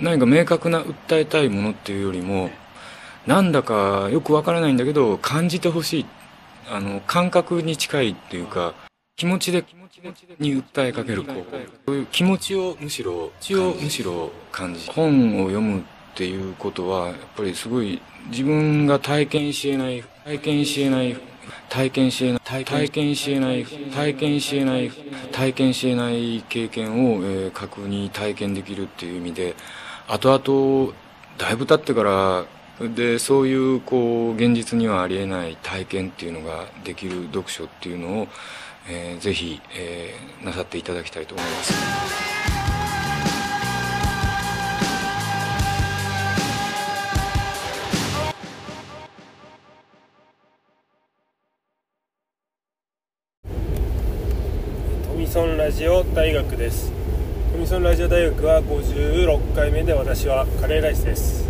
何か明確な訴えたいものっていうよりもなんだかよくわからないんだけど感じてほしい。あの感覚に近いっていうか気持ちで気持ちに訴えかけるこうそういう気持ちをむしろ気をむしろ感じ本を読むっていうことはやっぱりすごい自分が体験しえない体験しえない体験しえない体験しえない体験しえない体験しえない経験を、えー、確認体験できるっていう意味で後々だいぶ経ってからでそういうこう現実にはありえない体験っていうのができる読書っていうのを、えー、ぜひ、え、なさっていただきたいと思います。ジオ大学です。トミソンラジオ大学は56回目で私はカレーライスです。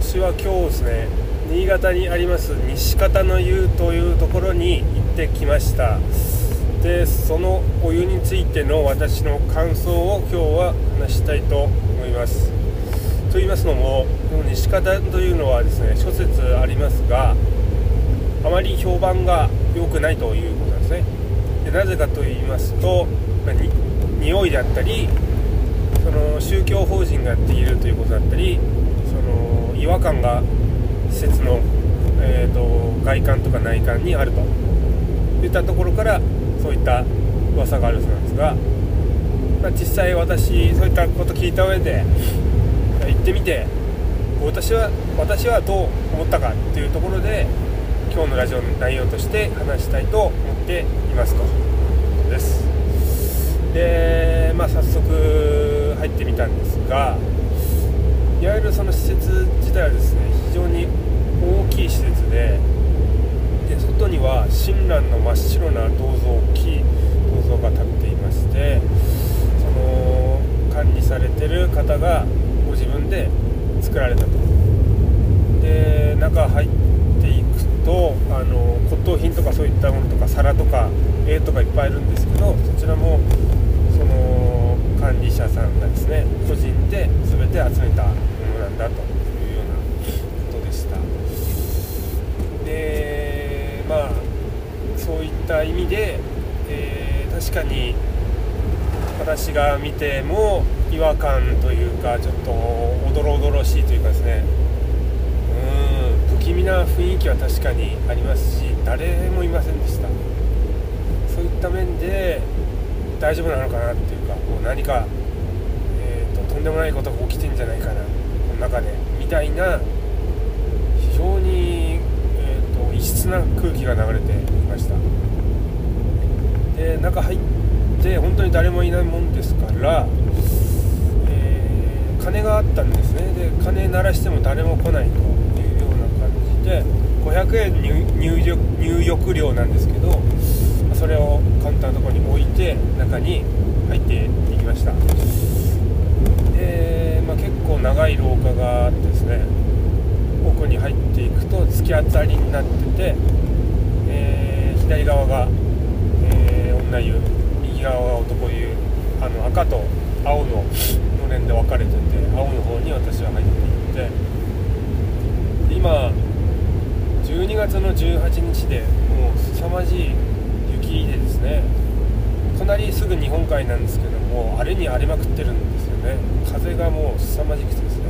私は今日ですね新潟にあります西方の湯というところに行ってきました。でそのお湯についての私の感想を今日は話したいと思います。と言いますのもこの西方というのはですね諸説ありますがあまり評判が良くないということなんですね。なぜかと言いますと、まあ、に匂いであったりその宗教法人がやっているということだったりその違和感が施設の、えーと、外観とか内観にあると。いったところからそういった噂があるそうなんですが、まあ、実際私そういったこと聞いた上で行ってみて私は私はどう思ったかっていうところで今日のラジオの内容として話したいと思っていますと。です。でまあ早速入ってみたんですがいわゆるその施設自体はですね非常に大きい施設でで外には親鸞の真っ白な銅像大きい銅像が立っていましてその管理されてる方がご自分で作られたと。で中入ってとあの骨董品とかそういったものとか皿とか絵とかいっぱいあるんですけどそちらもその管理者さんがですね個人で全て集めたものなんだというようなことでした。でまあそういった意味で、えー、確かに私が見ても違和感というかちょっとおどろおどろしいというかですね気味な雰囲気は確かにありますし誰もいませんでした。そういった面で大丈夫なのかなっていうかこう何か、えーと、とんでもないことが起きてんじゃないかなこの中でみたいな非常に、えーと、異質な空気が流れていました。で中入って本当に誰もいないもんですから、え、金があったんですね。で金鳴らしても誰も来ないと。500円入入入浴料なんですけどそれをカウンターのところに置いて中に入っていきました。でまあ、結構長い廊下があってですね奥に入っていくと突き当たりになってて、えー、左側が、えー、女湯右側が男湯あの赤と青ののれんで分かれてて青の方に私は入っていって今12月の18日でもう凄まじい雪でですね。隣すぐ日本海なんですけども荒れに荒れまくってるんですよね。風がもう凄まじくてですね。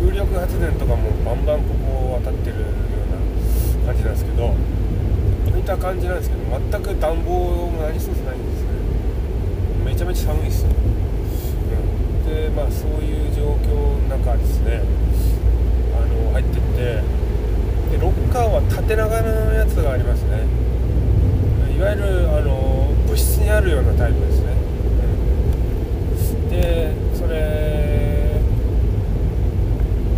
風力発電とかもバンバンここを渡ってるような感じなんですけどこういた感じなんですけど全く暖房も何一つないんですね。めちゃめちゃ寒いですよ、うん、でまあそういう状況の中ですねあの入ってってでロッカーは縦長のやつがありますね。いわゆるあの物質にあるようなタイプですね。でそれ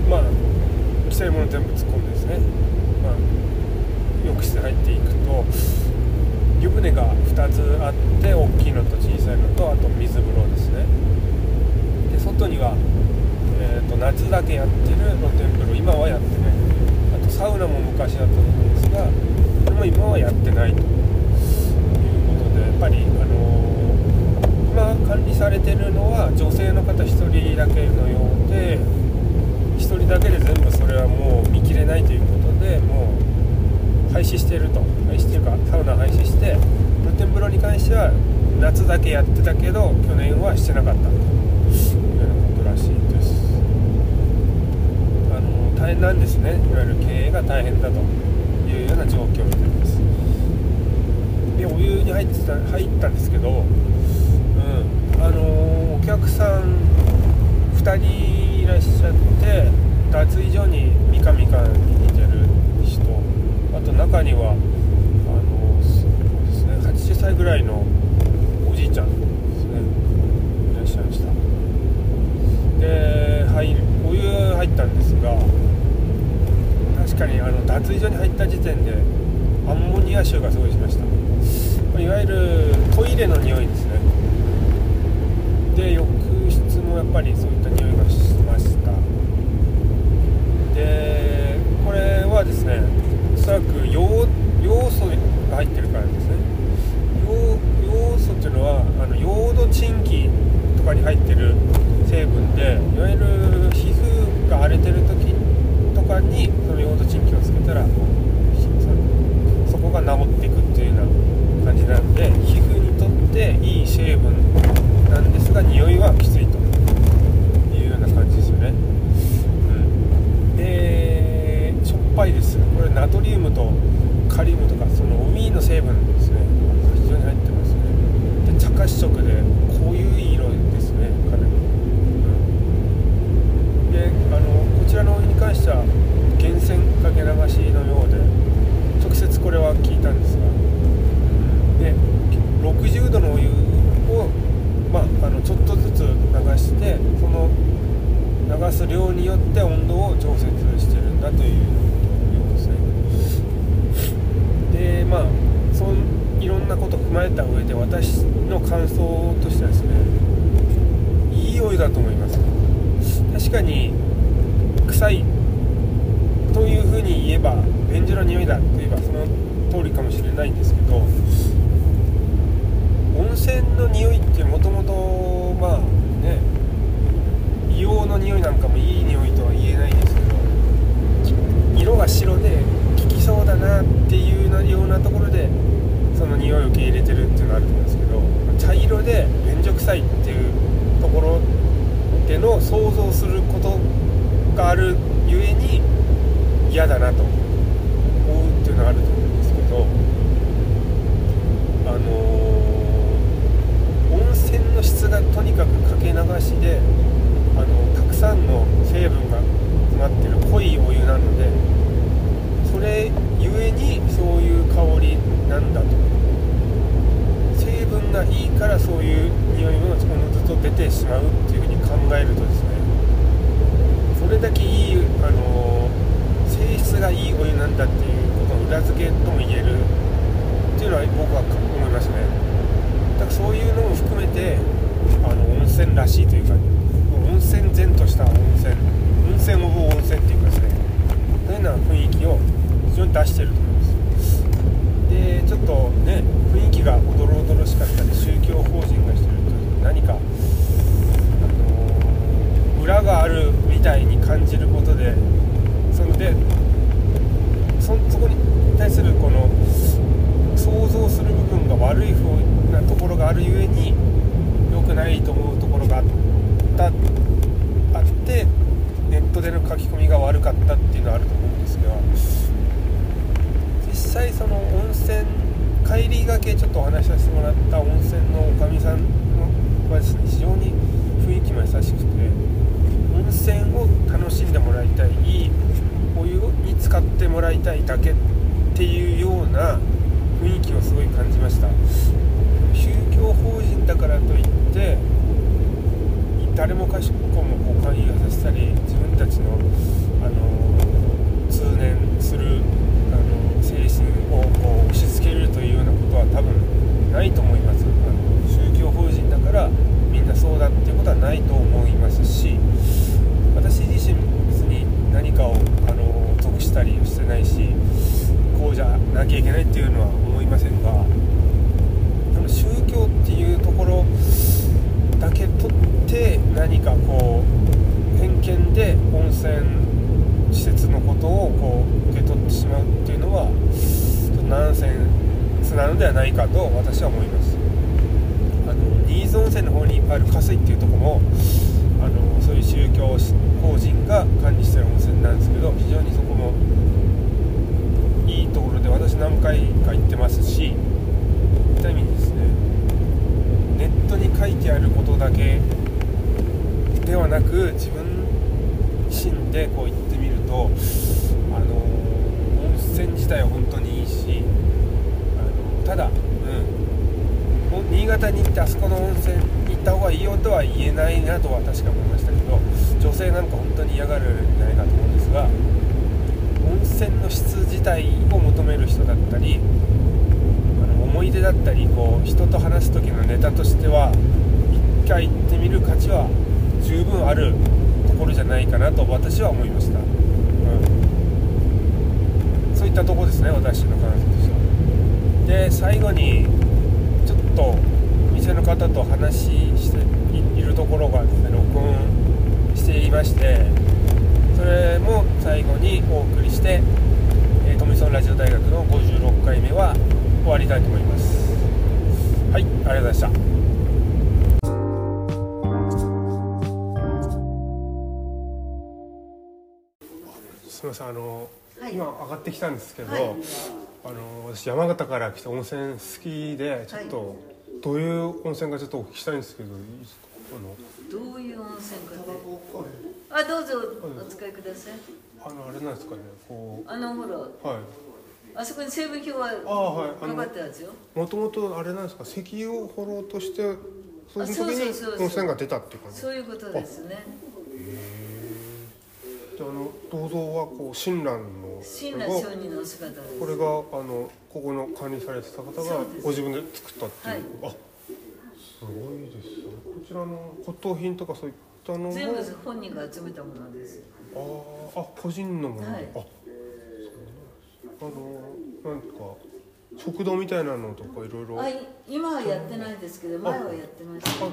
まあ規制物全部突っ込んでですね、まあ、浴室入っていくと湯船が2つあって大きいのと小さいのとあと水風呂ですね。で外には、えーと、夏だけやってる露天風呂今はやってないあとサウナも昔あったと思うんですがこれも今はやってないということでやっぱりあのー今管理されてるのは女性の方1人だけのようで1人だけで全部それはもう見切れないということでもう廃止してると。廃止というかサウナ廃止して露天風呂に関しては夏だけやってたけど去年はしてなかったというようなことらしいですあの大変なんですね。いわゆる経営が大変だというような状況みたいです。でお湯に入ってた入ったんですけど、うん。あのお客さん2人いらっしゃって脱衣所に三上館に似てる人あと中にはあのそうですね80歳ぐらいのおじいちゃんですねいらっしゃいました。で入るお湯入ったんですがかにあの脱衣所に入った時点でアンモニア臭がすごいしました。いわゆるトイレの匂いですね。で浴室もやっぱりそういった匂いがしました。でこれはですねおそらく要要素が入ってるからですね。要要素っていうのはあのヨードチンキとかに入ってる成分でいわゆる皮膚が荒れてる時とかにそのヨードチンキをつけたらそそこが治っていくっていうような感じなんで皮膚にとっていい成分なんですが匂いはきついというような感じですよね、うん、でしょっぱいですこれナトリウムとカリウムとかその海の成分ですね非常に入ってますねで茶褐色でこういう色ですねかなり、うん、であのこちらのお湯に関しては源泉かけ流しのようで直接これは聞いたんですがで60度のお湯を、まあ、あのちょっとずつ流してその流す量によって温度を調節してるんだというようですねでまあそんいろんなことを踏まえた上で私の感想としてはですねいいお湯だと思います確かに臭いというふうに言えば便所の匂いだといえばその通りかもしれないんですけど温泉の匂いってもともとまあね硫黄の匂いなんかもいい匂いとは言えないですけど色が白で効きそうだなっていうようなところでその匂いを受け入れてるっていうのがあると思うんですけど茶色で便所臭いっていうところでの想像することがあるゆえに嫌だなと思う。っていうのがあると思うんですけどあのー、温泉の質がとにかくかけ流しであのたくさんの成分が詰まってる濃いお湯なのでそれゆえにそういう香りなんだと。成分がいいからそういう匂いもおのずと出てしまうっていうふうに考えるとですねそれだけいい、あのー、性質がいいお湯なんだっていうことの裏付けとも言えるっていうのは僕は思いますねだからそういうのも含めてあの温泉らしいというか温泉然とした温泉温泉オブ温泉っていうかですねそういうような雰囲気を非常に出してると思いますでちょっとね雰囲気がおどろおどろしかったり宗教法人がしてると何か、あのー、裏があるみたいに感じることでそのでそそこに対するこの想像する部分が悪い風なところがあるゆえに良くないと思うところがあったあってネットでの書き込みが悪かったっていうのはあると思うんですが実際その温泉帰りがけちょっとお話しさせてもらった温泉のおかみさんはですね非常雰囲気も優しくて温泉を楽しんでもらいたいいいお湯に使ってもらいたいだけっていうような雰囲気をすごい感じました。宗教法人だからといって誰もかしこもこう勧誘させたり自分たちの、あの通念する、あの精神をこう押し付けるというようなことは多分ないと思いますあの宗教法人だからみんなそうだっていうことはないと思いますし私自身別に何かを、あの属したりしてないしこうじゃなきゃいけないっていうのは思いませんが宗教っていうところだけとって何かこうないかと私は思いますあの新津温泉の方にある加水っていうとこもあのそういう宗教法人が管理してる温泉なんですけど非常にそこもいいところで私何回か行ってますしそういった意味にですねネットに書いてあることだけではなく自分自身でこう行ってみるとあの温泉自体は本当にいいしあのただ、うん、潟に行ってあそこの温泉行った方がいいよとは言えないなとは確か思いましたけど女性なんか本当に嫌がるんじゃないかと思うんですが温泉の質自体を求める人だったりあの思い出だったりこう人と話す時のネタとしては一回行ってみる価値は十分あるところじゃないかなと私は思いました、うん、そういったとこですね私の感想としては。で最後にと話しているところがですね録音していましてそれも最後にお送りしてえートミソンラジオ大学の56回目は終わりたいと思います。はいありがとうございました。すみませんあの、はい。今上がってきたんですけど、はい。あの私山形から来て温泉好きでちょっと、どういう温泉かちょっとお聞きしたいんですけどいいですか？あの。どういう温泉かあどうぞお使いください。あのあれなんですかねこあのほらうはい。あそこに成分表はああはい。あかってますよ。もともとあれなんですか石油を掘ろうとしてその時あそうそうに温泉が出たっていう感じ？そういうことですね。であの銅像はこう親鸞の親鸞上人のお姿です。これがあのここの管理されてた方がご自分で作ったっていう、はい。あすごいですねこちらの骨董品とかそういったのも。全部本人が集めたものです。あーあ個人のもの。で、はい。ああのなんか食堂みたいなのとかいろいろ。今はやってないですけど前はやってましたね。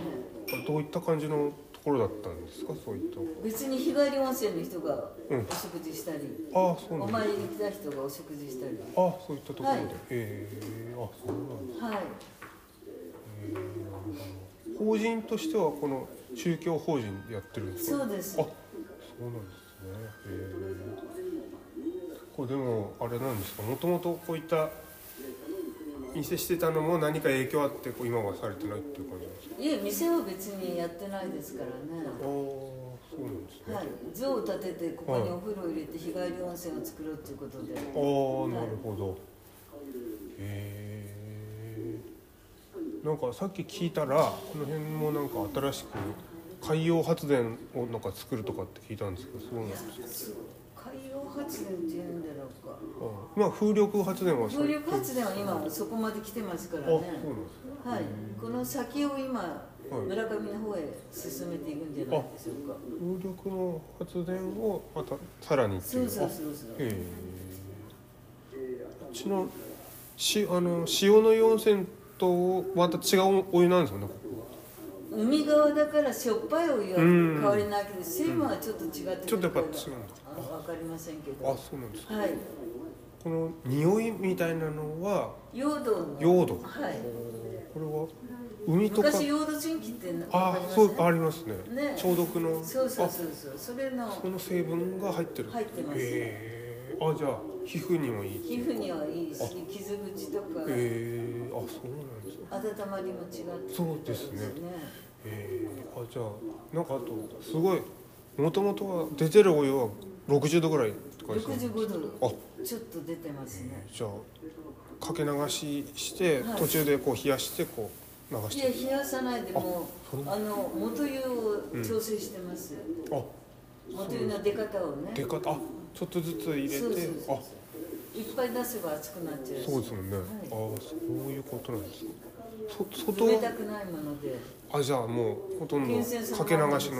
どういった感じのところだったんですか？そういった。別に日帰り温泉の人がうん。お食事したり、ああそうなんお参りに来た人がお食事したり。あそういったところで、はい。ええあそうなんですはい。えー。法人としてはこの宗教法人でやってるんですか？そうです。あそうなんですね。へえこれでもあれなんですか？もともとこういった店してたのも何か影響あってこう今はされてないっていう感じですか？いえ店は別にやってないですからね。ああそうなんですね、はい、像を建ててここにお風呂を入れて日帰り温泉を作ろうということで、ああなるほど、へえなんかさっき聞いたらこの辺もなんか新しく海洋発電をなんか作るとかって聞いたんですけどそうなんですか？海洋発電っていうんだろうか。あまあ風力発電は風力発電は今もそこまで来てますからね。はい。この先を今村上の方へ進めていくんじゃないでしょうか。風力の発電をまたさらにそう。うそうあそうそう。へえ。うちのしあの塩の湯温泉とまた違うお湯なんですよね海側だからしょっぱいお湯はうん変わりないけど成分はちょっと違ってちょっとやっぱ違うんだあ分かりませんけあどそうなんですか。はい。この匂いみたいなのは溶土の。溶土はい。これは海とか？昔溶土純気ってあそうありますね。ね。消毒の？そうそうあそうそう。それの。その成分が入ってる。入ってます。へえあじゃあ皮膚にもいい皮膚にはいいし傷口とか。へえあそうなんですね。温まりも違ってそうですね。へえあじゃあなんかあとすごいもともとは出てるお湯は60度ぐらいって感じですね65度あ。ちょっと出てますね。じゃあかけ流しして、はい。途中でこう冷やしてこう流いやして冷やさないでもあの元湯を調整してます、あ。元湯の出方をね。出方？あちょっとずつ入れて。そうそうそうあ。いっぱい出せば熱くなっちゃうし。そうですもんね、はい。ああそういうことなんですねそ外？冷たくないもので。あじゃあもうほとんどかけ流しの、はい。あそう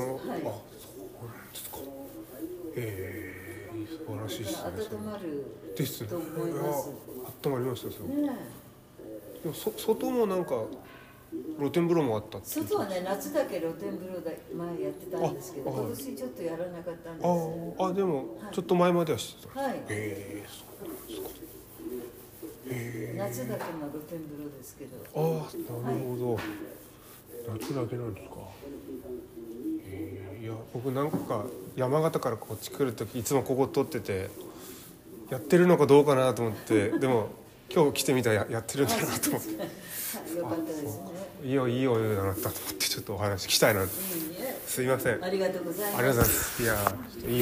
なんですかええ素晴らしいですね温まるですね。と思います温まりましたよすごく。ねでもそ外もなんか露天風呂もあった外はね夏だけ露天風呂だ前やってたんですけど今年ちょっとやらなかったんです。あーあでもはい。ちょっと前まではしてた、はい。ええそうなんですか。ええ。夏だけの露天風呂ですけど。ああなるほど、夏だけなんですかや僕何個か山形からこっち来る時いつもここ撮っててやってるのかどうかなと思ってでも今日来てみたらややってるんだなと思って。はいよかったですねいいよいいお湯だなったと思ってちょっとお話聞きたいな。いいえすいません。ありありがとうございます。がとうございます。いやいい